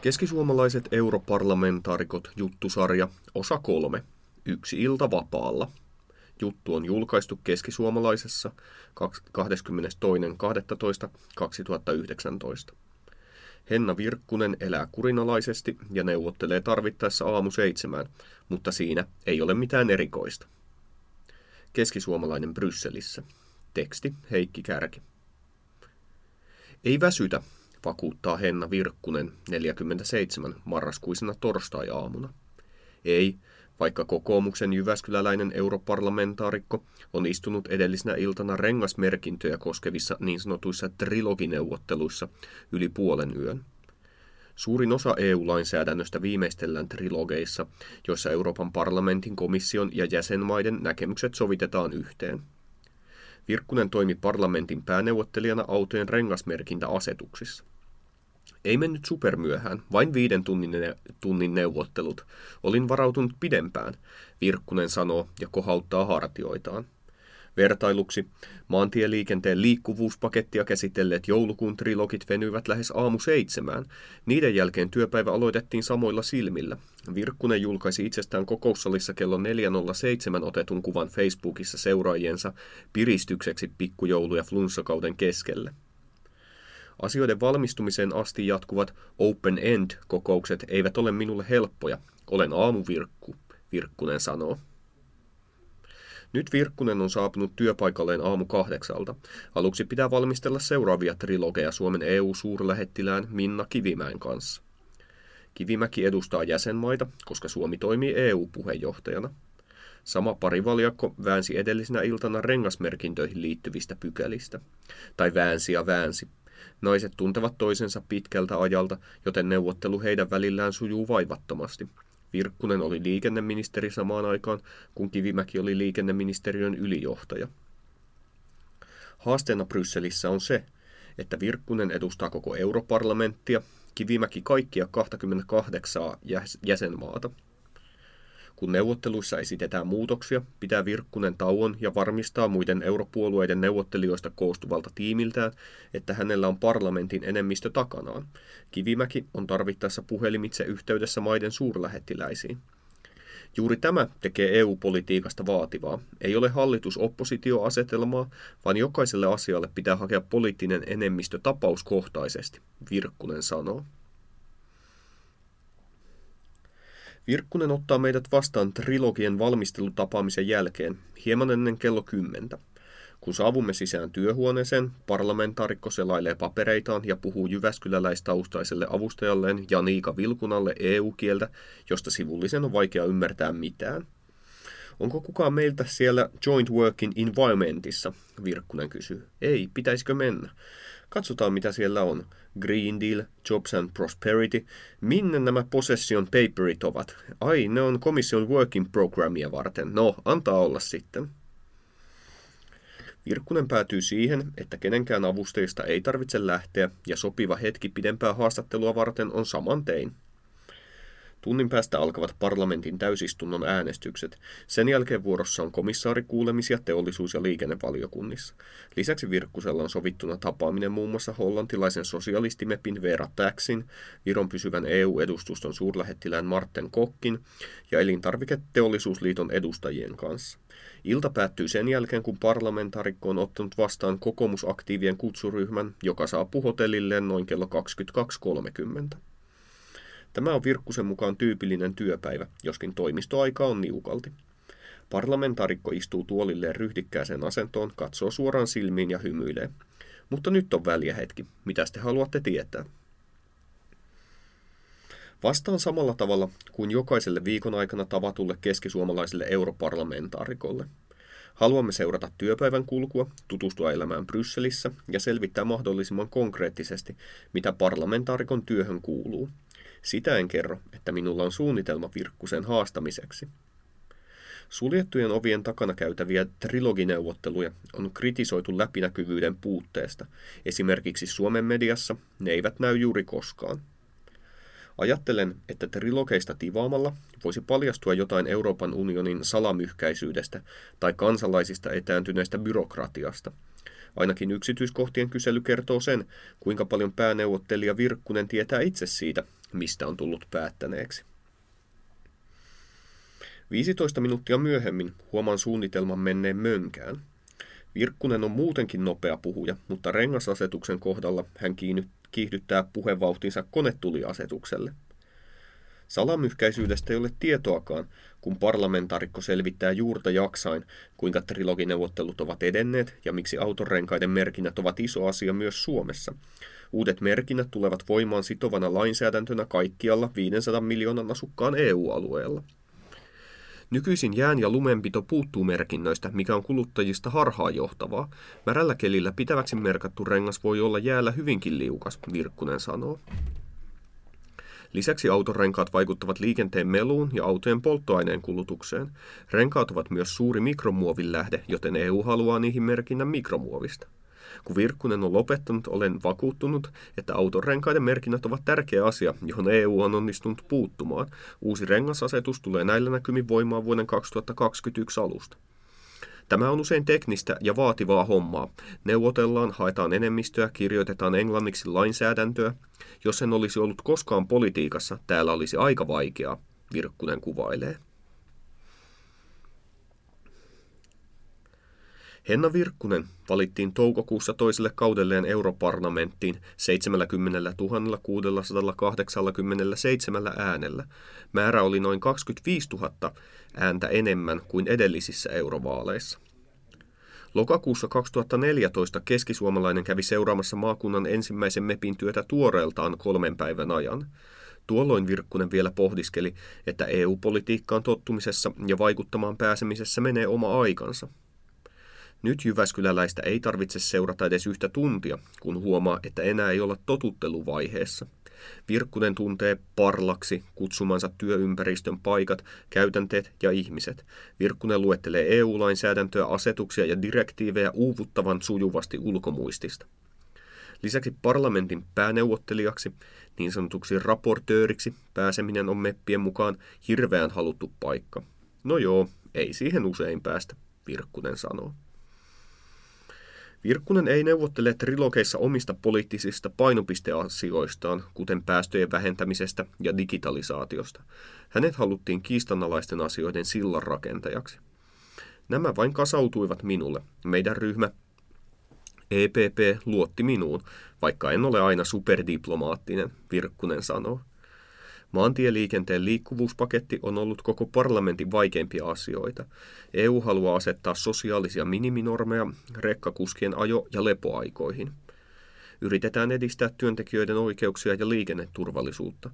Keskisuomalaiset europarlamentaarikot juttusarja, osa kolme. Yksi ilta vapaalla. Juttu on julkaistu Keskisuomalaisessa 22.12.2019. Henna Virkkunen elää kurinalaisesti ja neuvottelee tarvittaessa aamu seitsemään, mutta siinä ei ole mitään erikoista. Keskisuomalainen Brysselissä. Teksti Heikki Kärki. Ei väsytä, vakuuttaa Henna Virkkunen 47 marraskuisena torstai-aamuna. Ei, vaikka kokoomuksen jyväskyläläinen europarlamentaarikko on istunut edellisenä iltana rengasmerkintöjä koskevissa niin sanotuissa trilogineuvotteluissa yli puolen yön. Suurin osa EU-lainsäädännöstä viimeistellään trilogeissa, joissa Euroopan parlamentin, komission ja jäsenmaiden näkemykset sovitetaan yhteen. Virkkunen toimi parlamentin pääneuvottelijana autojen rengasmerkintäasetuksissa. Ei mennyt supermyöhään, vain viiden tunnin, ne- tunnin neuvottelut. Olin varautunut pidempään, Virkkunen sanoo ja kohauttaa hartioitaan. Vertailuksi, maantieliikenteen liikkuvuuspakettia käsitelleet joulukuun trilogit venyivät lähes aamu seitsemään. Niiden jälkeen työpäivä aloitettiin samoilla silmillä. Virkkunen julkaisi itsestään kokoussalissa kello 4.07 otetun kuvan Facebookissa seuraajiensa piristykseksi pikkujoulu- ja flunssakauden keskelle. Asioiden valmistumiseen asti jatkuvat open end-kokoukset eivät ole minulle helppoja. Olen aamuvirkku, Virkkunen sanoo. Nyt Virkkunen on saapunut työpaikalleen aamu kahdeksalta. Aluksi pitää valmistella seuraavia trilogeja Suomen EU-suurlähettilään Minna Kivimäen kanssa. Kivimäki edustaa jäsenmaita, koska Suomi toimii EU-puheenjohtajana. Sama parivaljakko väänsi edellisenä iltana rengasmerkintöihin liittyvistä pykälistä. Tai väänsi ja väänsi. Naiset tuntevat toisensa pitkältä ajalta, joten neuvottelu heidän välillään sujuu vaivattomasti. Virkkunen oli liikenneministeri samaan aikaan, kun Kivimäki oli liikenneministeriön ylijohtaja. Haasteena Brysselissä on se, että Virkkunen edustaa koko europarlamenttia, Kivimäki kaikkia 28 jäsenmaata – kun neuvotteluissa esitetään muutoksia, pitää Virkkunen tauon ja varmistaa muiden europuolueiden neuvottelijoista koostuvalta tiimiltään, että hänellä on parlamentin enemmistö takanaan. Kivimäki on tarvittaessa puhelimitse yhteydessä maiden suurlähettiläisiin. Juuri tämä tekee EU-politiikasta vaativaa. Ei ole hallitus-oppositioasetelmaa, vaan jokaiselle asialle pitää hakea poliittinen enemmistö tapauskohtaisesti, Virkkunen sanoo. Virkkunen ottaa meidät vastaan trilogien valmistelutapaamisen jälkeen, hieman ennen kello kymmentä. Kun saavumme sisään työhuoneeseen, parlamentaarikko selailee papereitaan ja puhuu jyväskyläläistaustaiselle avustajalleen Janiika Vilkunalle EU-kieltä, josta sivullisen on vaikea ymmärtää mitään. Onko kukaan meiltä siellä Joint Working Environmentissa? Virkkunen kysyy. Ei, pitäisikö mennä? Katsotaan, mitä siellä on. Green Deal, Jobs and Prosperity. Minne nämä possession paperit ovat? Ai, ne on komission working programmia varten. No, antaa olla sitten. Virkkunen päätyy siihen, että kenenkään avustajista ei tarvitse lähteä ja sopiva hetki pidempää haastattelua varten on saman tein. Tunnin päästä alkavat parlamentin täysistunnon äänestykset. Sen jälkeen vuorossa on komissaarikuulemisia teollisuus- ja liikennevaliokunnissa. Lisäksi Virkkusella on sovittuna tapaaminen muun muassa hollantilaisen sosialistimepin Vera Täksin, Viron pysyvän EU-edustuston suurlähettilään Marten Kokkin ja elintarviketeollisuusliiton edustajien kanssa. Ilta päättyy sen jälkeen, kun parlamentaarikko on ottanut vastaan kokoomusaktiivien kutsuryhmän, joka saapuu hotellilleen noin kello 22.30. Tämä on Virkkusen mukaan tyypillinen työpäivä, joskin toimistoaika on niukalti. Parlamentaarikko istuu tuolilleen ryhdikkääseen asentoon, katsoo suoraan silmiin ja hymyilee. Mutta nyt on väliä hetki. Mitä te haluatte tietää? Vastaan samalla tavalla kuin jokaiselle viikon aikana tavatulle keskisuomalaiselle europarlamentaarikolle. Haluamme seurata työpäivän kulkua, tutustua elämään Brysselissä ja selvittää mahdollisimman konkreettisesti, mitä parlamentaarikon työhön kuuluu – sitä en kerro, että minulla on suunnitelma Virkkusen haastamiseksi. Suljettujen ovien takana käytäviä trilogineuvotteluja on kritisoitu läpinäkyvyyden puutteesta. Esimerkiksi Suomen mediassa ne eivät näy juuri koskaan. Ajattelen, että trilogeista tivaamalla voisi paljastua jotain Euroopan unionin salamyhkäisyydestä tai kansalaisista etääntyneestä byrokratiasta – Ainakin yksityiskohtien kysely kertoo sen, kuinka paljon pääneuvottelija Virkkunen tietää itse siitä, mistä on tullut päättäneeksi. 15 minuuttia myöhemmin huomaan suunnitelman menneen mönkään. Virkkunen on muutenkin nopea puhuja, mutta rengasasetuksen kohdalla hän kiihdyttää puhevauhtinsa konetuliasetukselle. Salamyhkäisyydestä ei ole tietoakaan, kun parlamentaarikko selvittää juurta jaksain, kuinka trilogineuvottelut ovat edenneet ja miksi autorenkaiden merkinnät ovat iso asia myös Suomessa. Uudet merkinnät tulevat voimaan sitovana lainsäädäntönä kaikkialla 500 miljoonan asukkaan EU-alueella. Nykyisin jään ja lumenpito puuttuu merkinnöistä, mikä on kuluttajista harhaanjohtavaa. Märällä kelillä pitäväksi merkattu rengas voi olla jäällä hyvinkin liukas, Virkkunen sanoo. Lisäksi autorenkaat vaikuttavat liikenteen meluun ja autojen polttoaineen kulutukseen. Renkaat ovat myös suuri mikromuovin lähde, joten EU haluaa niihin merkinnän mikromuovista. Kun Virkkunen on lopettanut, olen vakuuttunut, että autorenkaiden merkinnät ovat tärkeä asia, johon EU on onnistunut puuttumaan. Uusi rengasasetus tulee näillä näkymin voimaan vuoden 2021 alusta. Tämä on usein teknistä ja vaativaa hommaa. Neuvotellaan, haetaan enemmistöä, kirjoitetaan englanniksi lainsäädäntöä. Jos en olisi ollut koskaan politiikassa, täällä olisi aika vaikeaa, Virkkunen kuvailee. Henna Virkkunen valittiin toukokuussa toiselle kaudelleen europarlamenttiin 70 687 äänellä. Määrä oli noin 25 000 ääntä enemmän kuin edellisissä eurovaaleissa. Lokakuussa 2014 keskisuomalainen kävi seuraamassa maakunnan ensimmäisen MEPin työtä tuoreeltaan kolmen päivän ajan. Tuolloin Virkkunen vielä pohdiskeli, että EU-politiikkaan tottumisessa ja vaikuttamaan pääsemisessä menee oma aikansa – nyt Jyväskyläläistä ei tarvitse seurata edes yhtä tuntia, kun huomaa, että enää ei olla totutteluvaiheessa. Virkkunen tuntee parlaksi kutsumansa työympäristön paikat, käytänteet ja ihmiset. Virkkunen luettelee EU-lainsäädäntöä, asetuksia ja direktiivejä uuvuttavan sujuvasti ulkomuistista. Lisäksi parlamentin pääneuvottelijaksi, niin sanotuksi raportööriksi, pääseminen on meppien mukaan hirveän haluttu paikka. No joo, ei siihen usein päästä, Virkkunen sanoo. Virkkunen ei neuvottele trilogeissa omista poliittisista painopisteasioistaan, kuten päästöjen vähentämisestä ja digitalisaatiosta. Hänet haluttiin kiistanalaisten asioiden sillanrakentajaksi. Nämä vain kasautuivat minulle. Meidän ryhmä EPP luotti minuun, vaikka en ole aina superdiplomaattinen, Virkkunen sanoo. Maantieliikenteen liikkuvuuspaketti on ollut koko parlamentin vaikeimpia asioita. EU haluaa asettaa sosiaalisia miniminormeja rekkakuskien ajo- ja lepoaikoihin. Yritetään edistää työntekijöiden oikeuksia ja liikenneturvallisuutta.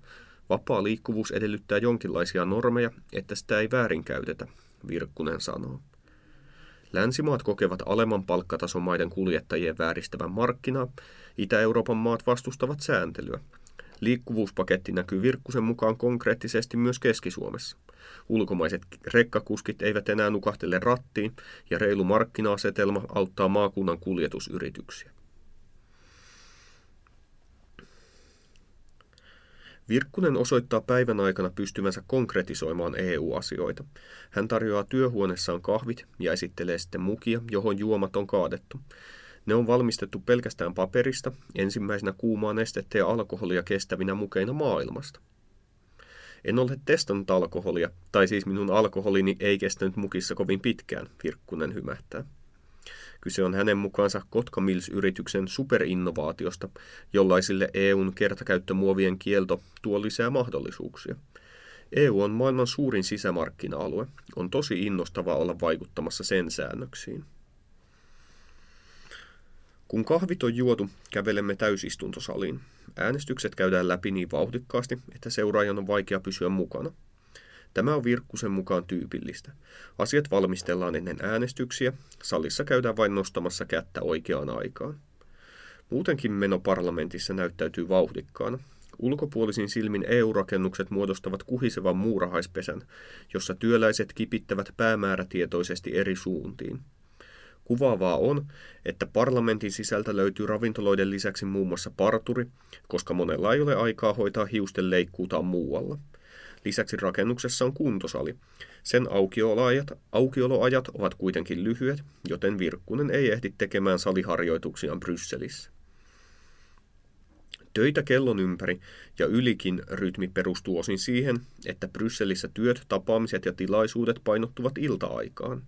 Vapaa liikkuvuus edellyttää jonkinlaisia normeja, että sitä ei väärinkäytetä, Virkkunen sanoo. Länsimaat kokevat alemman palkkatason maiden kuljettajien vääristävän markkinaa, Itä-Euroopan maat vastustavat sääntelyä – Liikkuvuuspaketti näkyy Virkkusen mukaan konkreettisesti myös Keski-Suomessa. Ulkomaiset rekkakuskit eivät enää nukahtele rattiin ja reilu markkina-asetelma auttaa maakunnan kuljetusyrityksiä. Virkkunen osoittaa päivän aikana pystyvänsä konkretisoimaan EU-asioita. Hän tarjoaa työhuoneessaan kahvit ja esittelee sitten mukia, johon juomat on kaadettu. Ne on valmistettu pelkästään paperista, ensimmäisenä kuumaa nestettä ja alkoholia kestävinä mukeina maailmasta. En ole testannut alkoholia, tai siis minun alkoholini ei kestänyt mukissa kovin pitkään, Virkkunen hymähtää. Kyse on hänen mukaansa Kotka Mills-yrityksen superinnovaatiosta, jollaisille EUn kertakäyttömuovien kielto tuo lisää mahdollisuuksia. EU on maailman suurin sisämarkkina-alue. On tosi innostavaa olla vaikuttamassa sen säännöksiin. Kun kahvit on juotu, kävelemme täysistuntosaliin. Äänestykset käydään läpi niin vauhdikkaasti, että seuraajan on vaikea pysyä mukana. Tämä on Virkkusen mukaan tyypillistä. Asiat valmistellaan ennen äänestyksiä, salissa käydään vain nostamassa kättä oikeaan aikaan. Muutenkin meno parlamentissa näyttäytyy vauhdikkaana. Ulkopuolisin silmin EU-rakennukset muodostavat kuhisevan muurahaispesän, jossa työläiset kipittävät päämäärätietoisesti eri suuntiin. Kuvaavaa on, että parlamentin sisältä löytyy ravintoloiden lisäksi muun muassa parturi, koska monella ei ole aikaa hoitaa hiusten leikkuutaan muualla. Lisäksi rakennuksessa on kuntosali. Sen aukioloajat, aukioloajat ovat kuitenkin lyhyet, joten Virkkunen ei ehdi tekemään saliharjoituksiaan Brysselissä. Töitä kellon ympäri ja ylikin rytmi perustuu osin siihen, että Brysselissä työt, tapaamiset ja tilaisuudet painottuvat ilta-aikaan.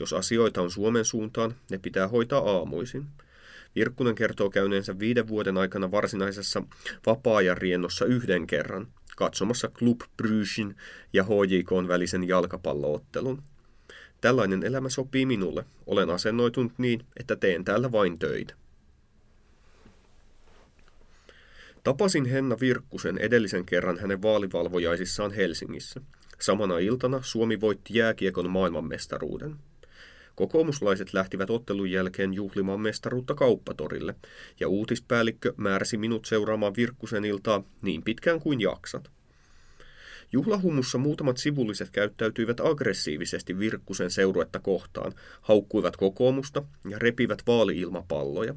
Jos asioita on Suomen suuntaan, ne pitää hoitaa aamuisin. Virkkunen kertoo käyneensä viiden vuoden aikana varsinaisessa vapaa-ajan riennossa yhden kerran, katsomassa Club Brugin ja HJK välisen jalkapalloottelun. Tällainen elämä sopii minulle. Olen asennoitunut niin, että teen täällä vain töitä. Tapasin Henna Virkkusen edellisen kerran hänen vaalivalvojaisissaan Helsingissä. Samana iltana Suomi voitti jääkiekon maailmanmestaruuden. Kokoomuslaiset lähtivät ottelun jälkeen juhlimaan mestaruutta kauppatorille, ja uutispäällikkö määräsi minut seuraamaan Virkkusen iltaa niin pitkään kuin jaksat. Juhlahumussa muutamat sivulliset käyttäytyivät aggressiivisesti Virkkusen seuruetta kohtaan, haukkuivat kokoomusta ja repivät vaaliilmapalloja.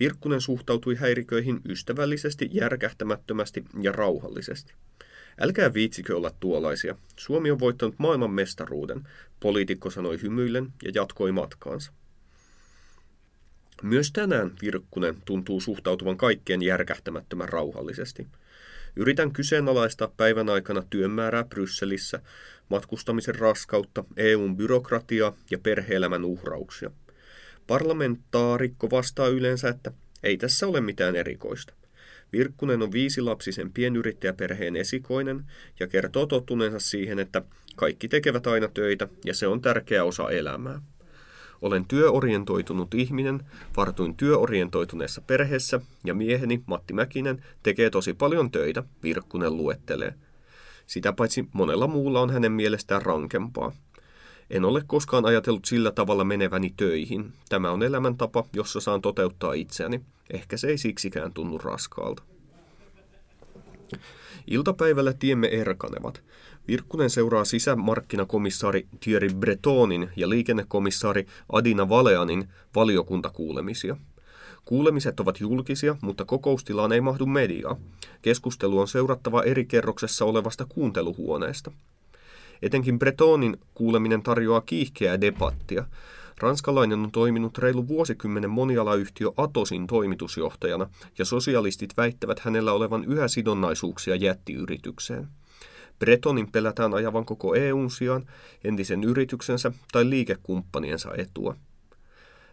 Virkkunen suhtautui häiriköihin ystävällisesti, järkähtämättömästi ja rauhallisesti. Älkää viitsikö olla tuollaisia. Suomi on voittanut maailman mestaruuden, poliitikko sanoi hymyillen ja jatkoi matkaansa. Myös tänään Virkkunen tuntuu suhtautuvan kaikkeen järkähtämättömän rauhallisesti – Yritän kyseenalaistaa päivän aikana työmäärää Brysselissä, matkustamisen raskautta, EUn byrokratiaa ja perheelämän uhrauksia. Parlamentaarikko vastaa yleensä, että ei tässä ole mitään erikoista. Virkkunen on viisilapsisen pienyrittäjäperheen esikoinen ja kertoo tottuneensa siihen, että kaikki tekevät aina töitä ja se on tärkeä osa elämää. Olen työorientoitunut ihminen, vartuin työorientoituneessa perheessä ja mieheni Matti Mäkinen tekee tosi paljon töitä, Virkkunen luettelee. Sitä paitsi monella muulla on hänen mielestään rankempaa. En ole koskaan ajatellut sillä tavalla meneväni töihin. Tämä on elämäntapa, jossa saan toteuttaa itseäni. Ehkä se ei siksikään tunnu raskaalta. Iltapäivällä tiemme erkanevat. Virkkunen seuraa sisämarkkinakomissaari Thierry Bretonin ja liikennekomissaari Adina Valeanin valiokuntakuulemisia. Kuulemiset ovat julkisia, mutta kokoustilaan ei mahdu mediaa. Keskustelu on seurattava eri kerroksessa olevasta kuunteluhuoneesta. Etenkin Bretonin kuuleminen tarjoaa kiihkeää debattia. Ranskalainen on toiminut reilu vuosikymmenen monialayhtiö Atosin toimitusjohtajana, ja sosialistit väittävät hänellä olevan yhä sidonnaisuuksia jättiyritykseen. Bretonin pelätään ajavan koko EUn sijaan entisen yrityksensä tai liikekumppaniensa etua.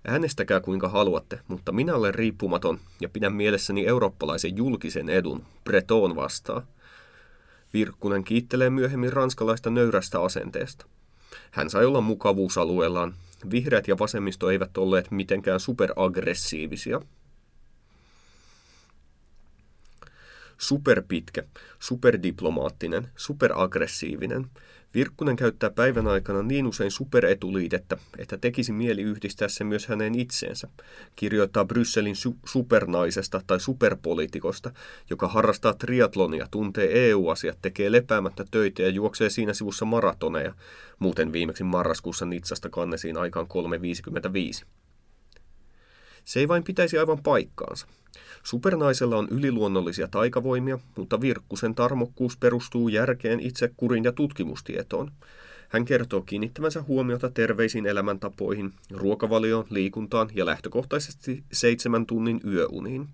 Äänestäkää kuinka haluatte, mutta minä olen riippumaton ja pidän mielessäni eurooppalaisen julkisen edun, Breton vastaa. Virkkunen kiittelee myöhemmin ranskalaista nöyrästä asenteesta. Hän sai olla mukavuusalueellaan. Vihreät ja vasemmisto eivät olleet mitenkään superaggressiivisia. superpitkä, superdiplomaattinen, superaggressiivinen. Virkkunen käyttää päivän aikana niin usein superetuliitettä, että tekisi mieli yhdistää se myös häneen itseensä. Kirjoittaa Brysselin su- supernaisesta tai superpoliitikosta, joka harrastaa triatlonia, tuntee EU-asiat, tekee lepäämättä töitä ja juoksee siinä sivussa maratoneja. Muuten viimeksi marraskuussa Nitsasta kannesiin aikaan 3.55. Se ei vain pitäisi aivan paikkaansa. Supernaisella on yliluonnollisia taikavoimia, mutta Virkkusen tarmokkuus perustuu järkeen, itsekurin ja tutkimustietoon. Hän kertoo kiinnittävänsä huomiota terveisiin elämäntapoihin, ruokavalioon, liikuntaan ja lähtökohtaisesti seitsemän tunnin yöuniin.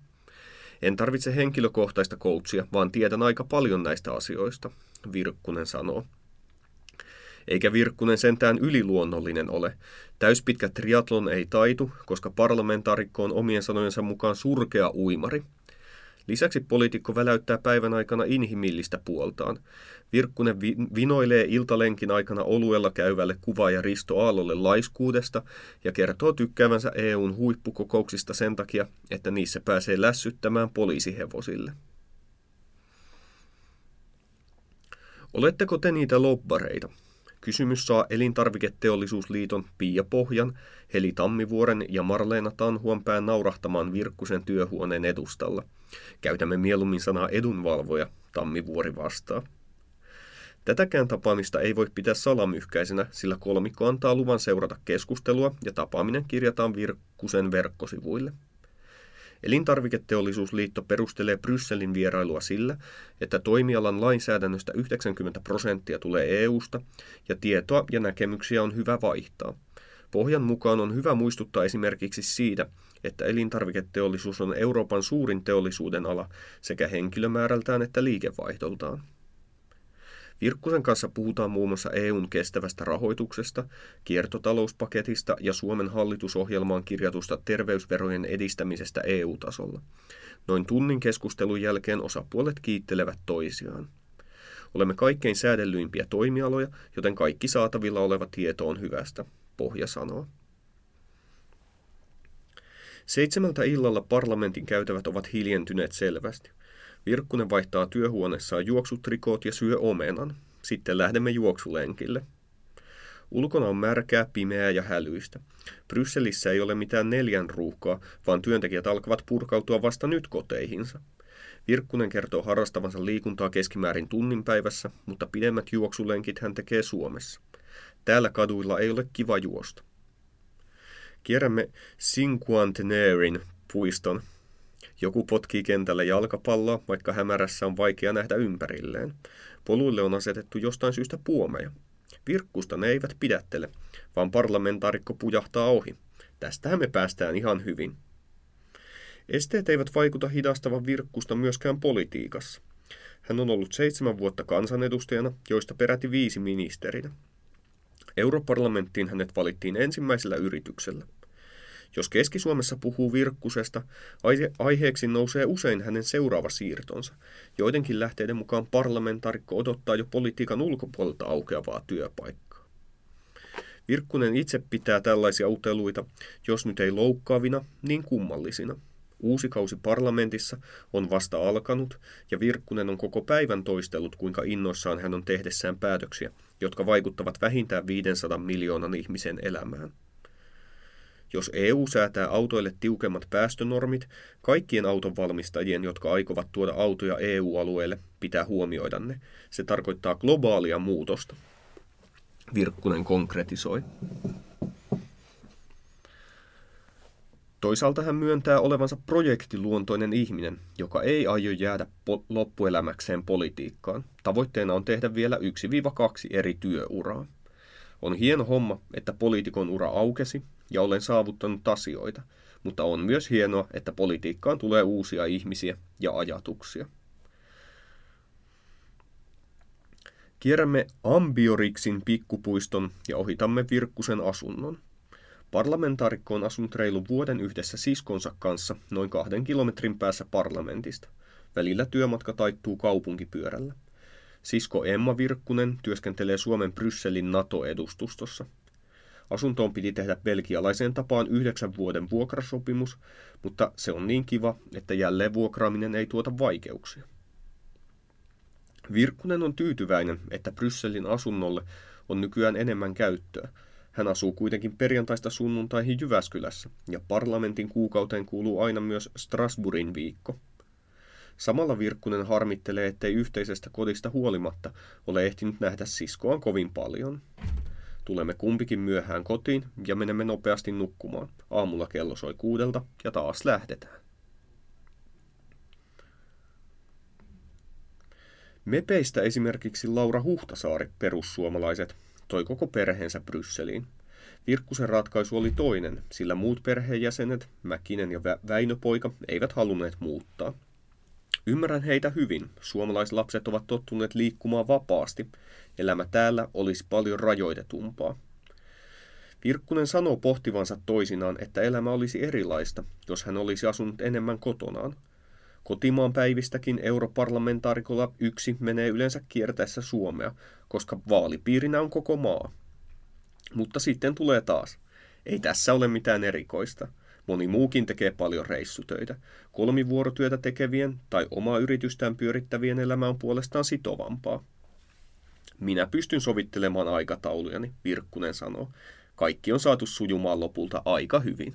En tarvitse henkilökohtaista coachia, vaan tiedän aika paljon näistä asioista, Virkkunen sanoo. Eikä Virkkunen sentään yliluonnollinen ole. Täyspitkä triatlon ei taitu, koska parlamentaarikko on omien sanojensa mukaan surkea uimari. Lisäksi poliitikko väläyttää päivän aikana inhimillistä puoltaan. Virkkunen vi- vinoilee iltalenkin aikana oluella käyvälle kuvaaja Risto Aallolle laiskuudesta ja kertoo tykkäävänsä EUn huippukokouksista sen takia, että niissä pääsee lässyttämään poliisihevosille. Oletteko te niitä lobbareita? Kysymys saa Elintarviketeollisuusliiton Pia Pohjan, Heli Tammivuoren ja Marleena Tanhuonpään naurahtamaan Virkkusen työhuoneen edustalla. Käytämme mieluummin sanaa edunvalvoja, Tammivuori vastaa. Tätäkään tapaamista ei voi pitää salamyhkäisenä, sillä kolmikko antaa luvan seurata keskustelua ja tapaaminen kirjataan Virkkusen verkkosivuille. Elintarviketeollisuusliitto perustelee Brysselin vierailua sillä, että toimialan lainsäädännöstä 90 prosenttia tulee EUsta ja tietoa ja näkemyksiä on hyvä vaihtaa. Pohjan mukaan on hyvä muistuttaa esimerkiksi siitä, että elintarviketeollisuus on Euroopan suurin teollisuuden ala sekä henkilömäärältään että liikevaihdoltaan. Virkkusen kanssa puhutaan muun muassa EUn kestävästä rahoituksesta, kiertotalouspaketista ja Suomen hallitusohjelmaan kirjatusta terveysverojen edistämisestä EU-tasolla. Noin tunnin keskustelun jälkeen osapuolet kiittelevät toisiaan. Olemme kaikkein säädellyimpiä toimialoja, joten kaikki saatavilla oleva tieto on hyvästä, Pohja sanoo. Seitsemältä illalla parlamentin käytävät ovat hiljentyneet selvästi. Virkkunen vaihtaa työhuoneessaan juoksutrikoot ja syö omenan. Sitten lähdemme juoksulenkille. Ulkona on märkää, pimeää ja hälyistä. Brysselissä ei ole mitään neljän ruuhkaa, vaan työntekijät alkavat purkautua vasta nyt koteihinsa. Virkkunen kertoo harrastavansa liikuntaa keskimäärin tunnin päivässä, mutta pidemmät juoksulenkit hän tekee Suomessa. Täällä kaduilla ei ole kiva juosta. Kierrämme Cinquantenarin puiston. Joku potkii kentällä jalkapalloa, vaikka hämärässä on vaikea nähdä ympärilleen. Poluille on asetettu jostain syystä puomeja. Virkkusta ne eivät pidättele, vaan parlamentaarikko pujahtaa ohi. Tästähän me päästään ihan hyvin. Esteet eivät vaikuta hidastavan Virkkusta myöskään politiikassa. Hän on ollut seitsemän vuotta kansanedustajana, joista peräti viisi ministerinä. Europarlamenttiin hänet valittiin ensimmäisellä yrityksellä. Jos Keski-Suomessa puhuu Virkkusesta, aiheeksi nousee usein hänen seuraava siirtonsa. Joidenkin lähteiden mukaan parlamentaarikko odottaa jo politiikan ulkopuolelta aukeavaa työpaikkaa. Virkkunen itse pitää tällaisia uteluita, jos nyt ei loukkaavina, niin kummallisina. Uusi kausi parlamentissa on vasta alkanut ja Virkkunen on koko päivän toistellut, kuinka innoissaan hän on tehdessään päätöksiä, jotka vaikuttavat vähintään 500 miljoonan ihmisen elämään. Jos EU säätää autoille tiukemmat päästönormit, kaikkien autonvalmistajien, jotka aikovat tuoda autoja EU-alueelle, pitää huomioida ne. Se tarkoittaa globaalia muutosta. Virkkunen konkretisoi. Toisaalta hän myöntää olevansa projektiluontoinen ihminen, joka ei aio jäädä po- loppuelämäkseen politiikkaan. Tavoitteena on tehdä vielä 1-2 eri työuraa. On hieno homma, että poliitikon ura aukesi ja olen saavuttanut asioita, mutta on myös hienoa, että politiikkaan tulee uusia ihmisiä ja ajatuksia. Kierrämme Ambioriksin pikkupuiston ja ohitamme Virkkusen asunnon. Parlamentaarikko on asunut reilun vuoden yhdessä siskonsa kanssa noin kahden kilometrin päässä parlamentista. Välillä työmatka taittuu kaupunkipyörällä. Sisko Emma Virkkunen työskentelee Suomen Brysselin NATO-edustustossa. Asuntoon piti tehdä belgialaiseen tapaan yhdeksän vuoden vuokrasopimus, mutta se on niin kiva, että jälleen vuokraaminen ei tuota vaikeuksia. Virkkunen on tyytyväinen, että Brysselin asunnolle on nykyään enemmän käyttöä. Hän asuu kuitenkin perjantaista sunnuntaihin Jyväskylässä, ja parlamentin kuukauteen kuuluu aina myös Strasbourgin viikko. Samalla Virkkunen harmittelee, ettei yhteisestä kodista huolimatta ole ehtinyt nähdä siskoaan kovin paljon. Tulemme kumpikin myöhään kotiin ja menemme nopeasti nukkumaan. Aamulla kello soi kuudelta ja taas lähdetään. Mepeistä esimerkiksi Laura Huhtasaari, perussuomalaiset, toi koko perheensä Brysseliin. Virkkusen ratkaisu oli toinen, sillä muut perheenjäsenet, Mäkinen ja Väinöpoika, eivät halunneet muuttaa. Ymmärrän heitä hyvin. Suomalaislapset ovat tottuneet liikkumaan vapaasti. Elämä täällä olisi paljon rajoitetumpaa. Virkkunen sanoo pohtivansa toisinaan, että elämä olisi erilaista, jos hän olisi asunut enemmän kotonaan. Kotimaan päivistäkin europarlamentaarikolla yksi menee yleensä kiertäessä Suomea, koska vaalipiirinä on koko maa. Mutta sitten tulee taas. Ei tässä ole mitään erikoista. Moni muukin tekee paljon reissutöitä. Kolmivuorotyötä tekevien tai omaa yritystään pyörittävien elämä on puolestaan sitovampaa. Minä pystyn sovittelemaan aikataulujani, Virkkunen sanoo. Kaikki on saatu sujumaan lopulta aika hyvin.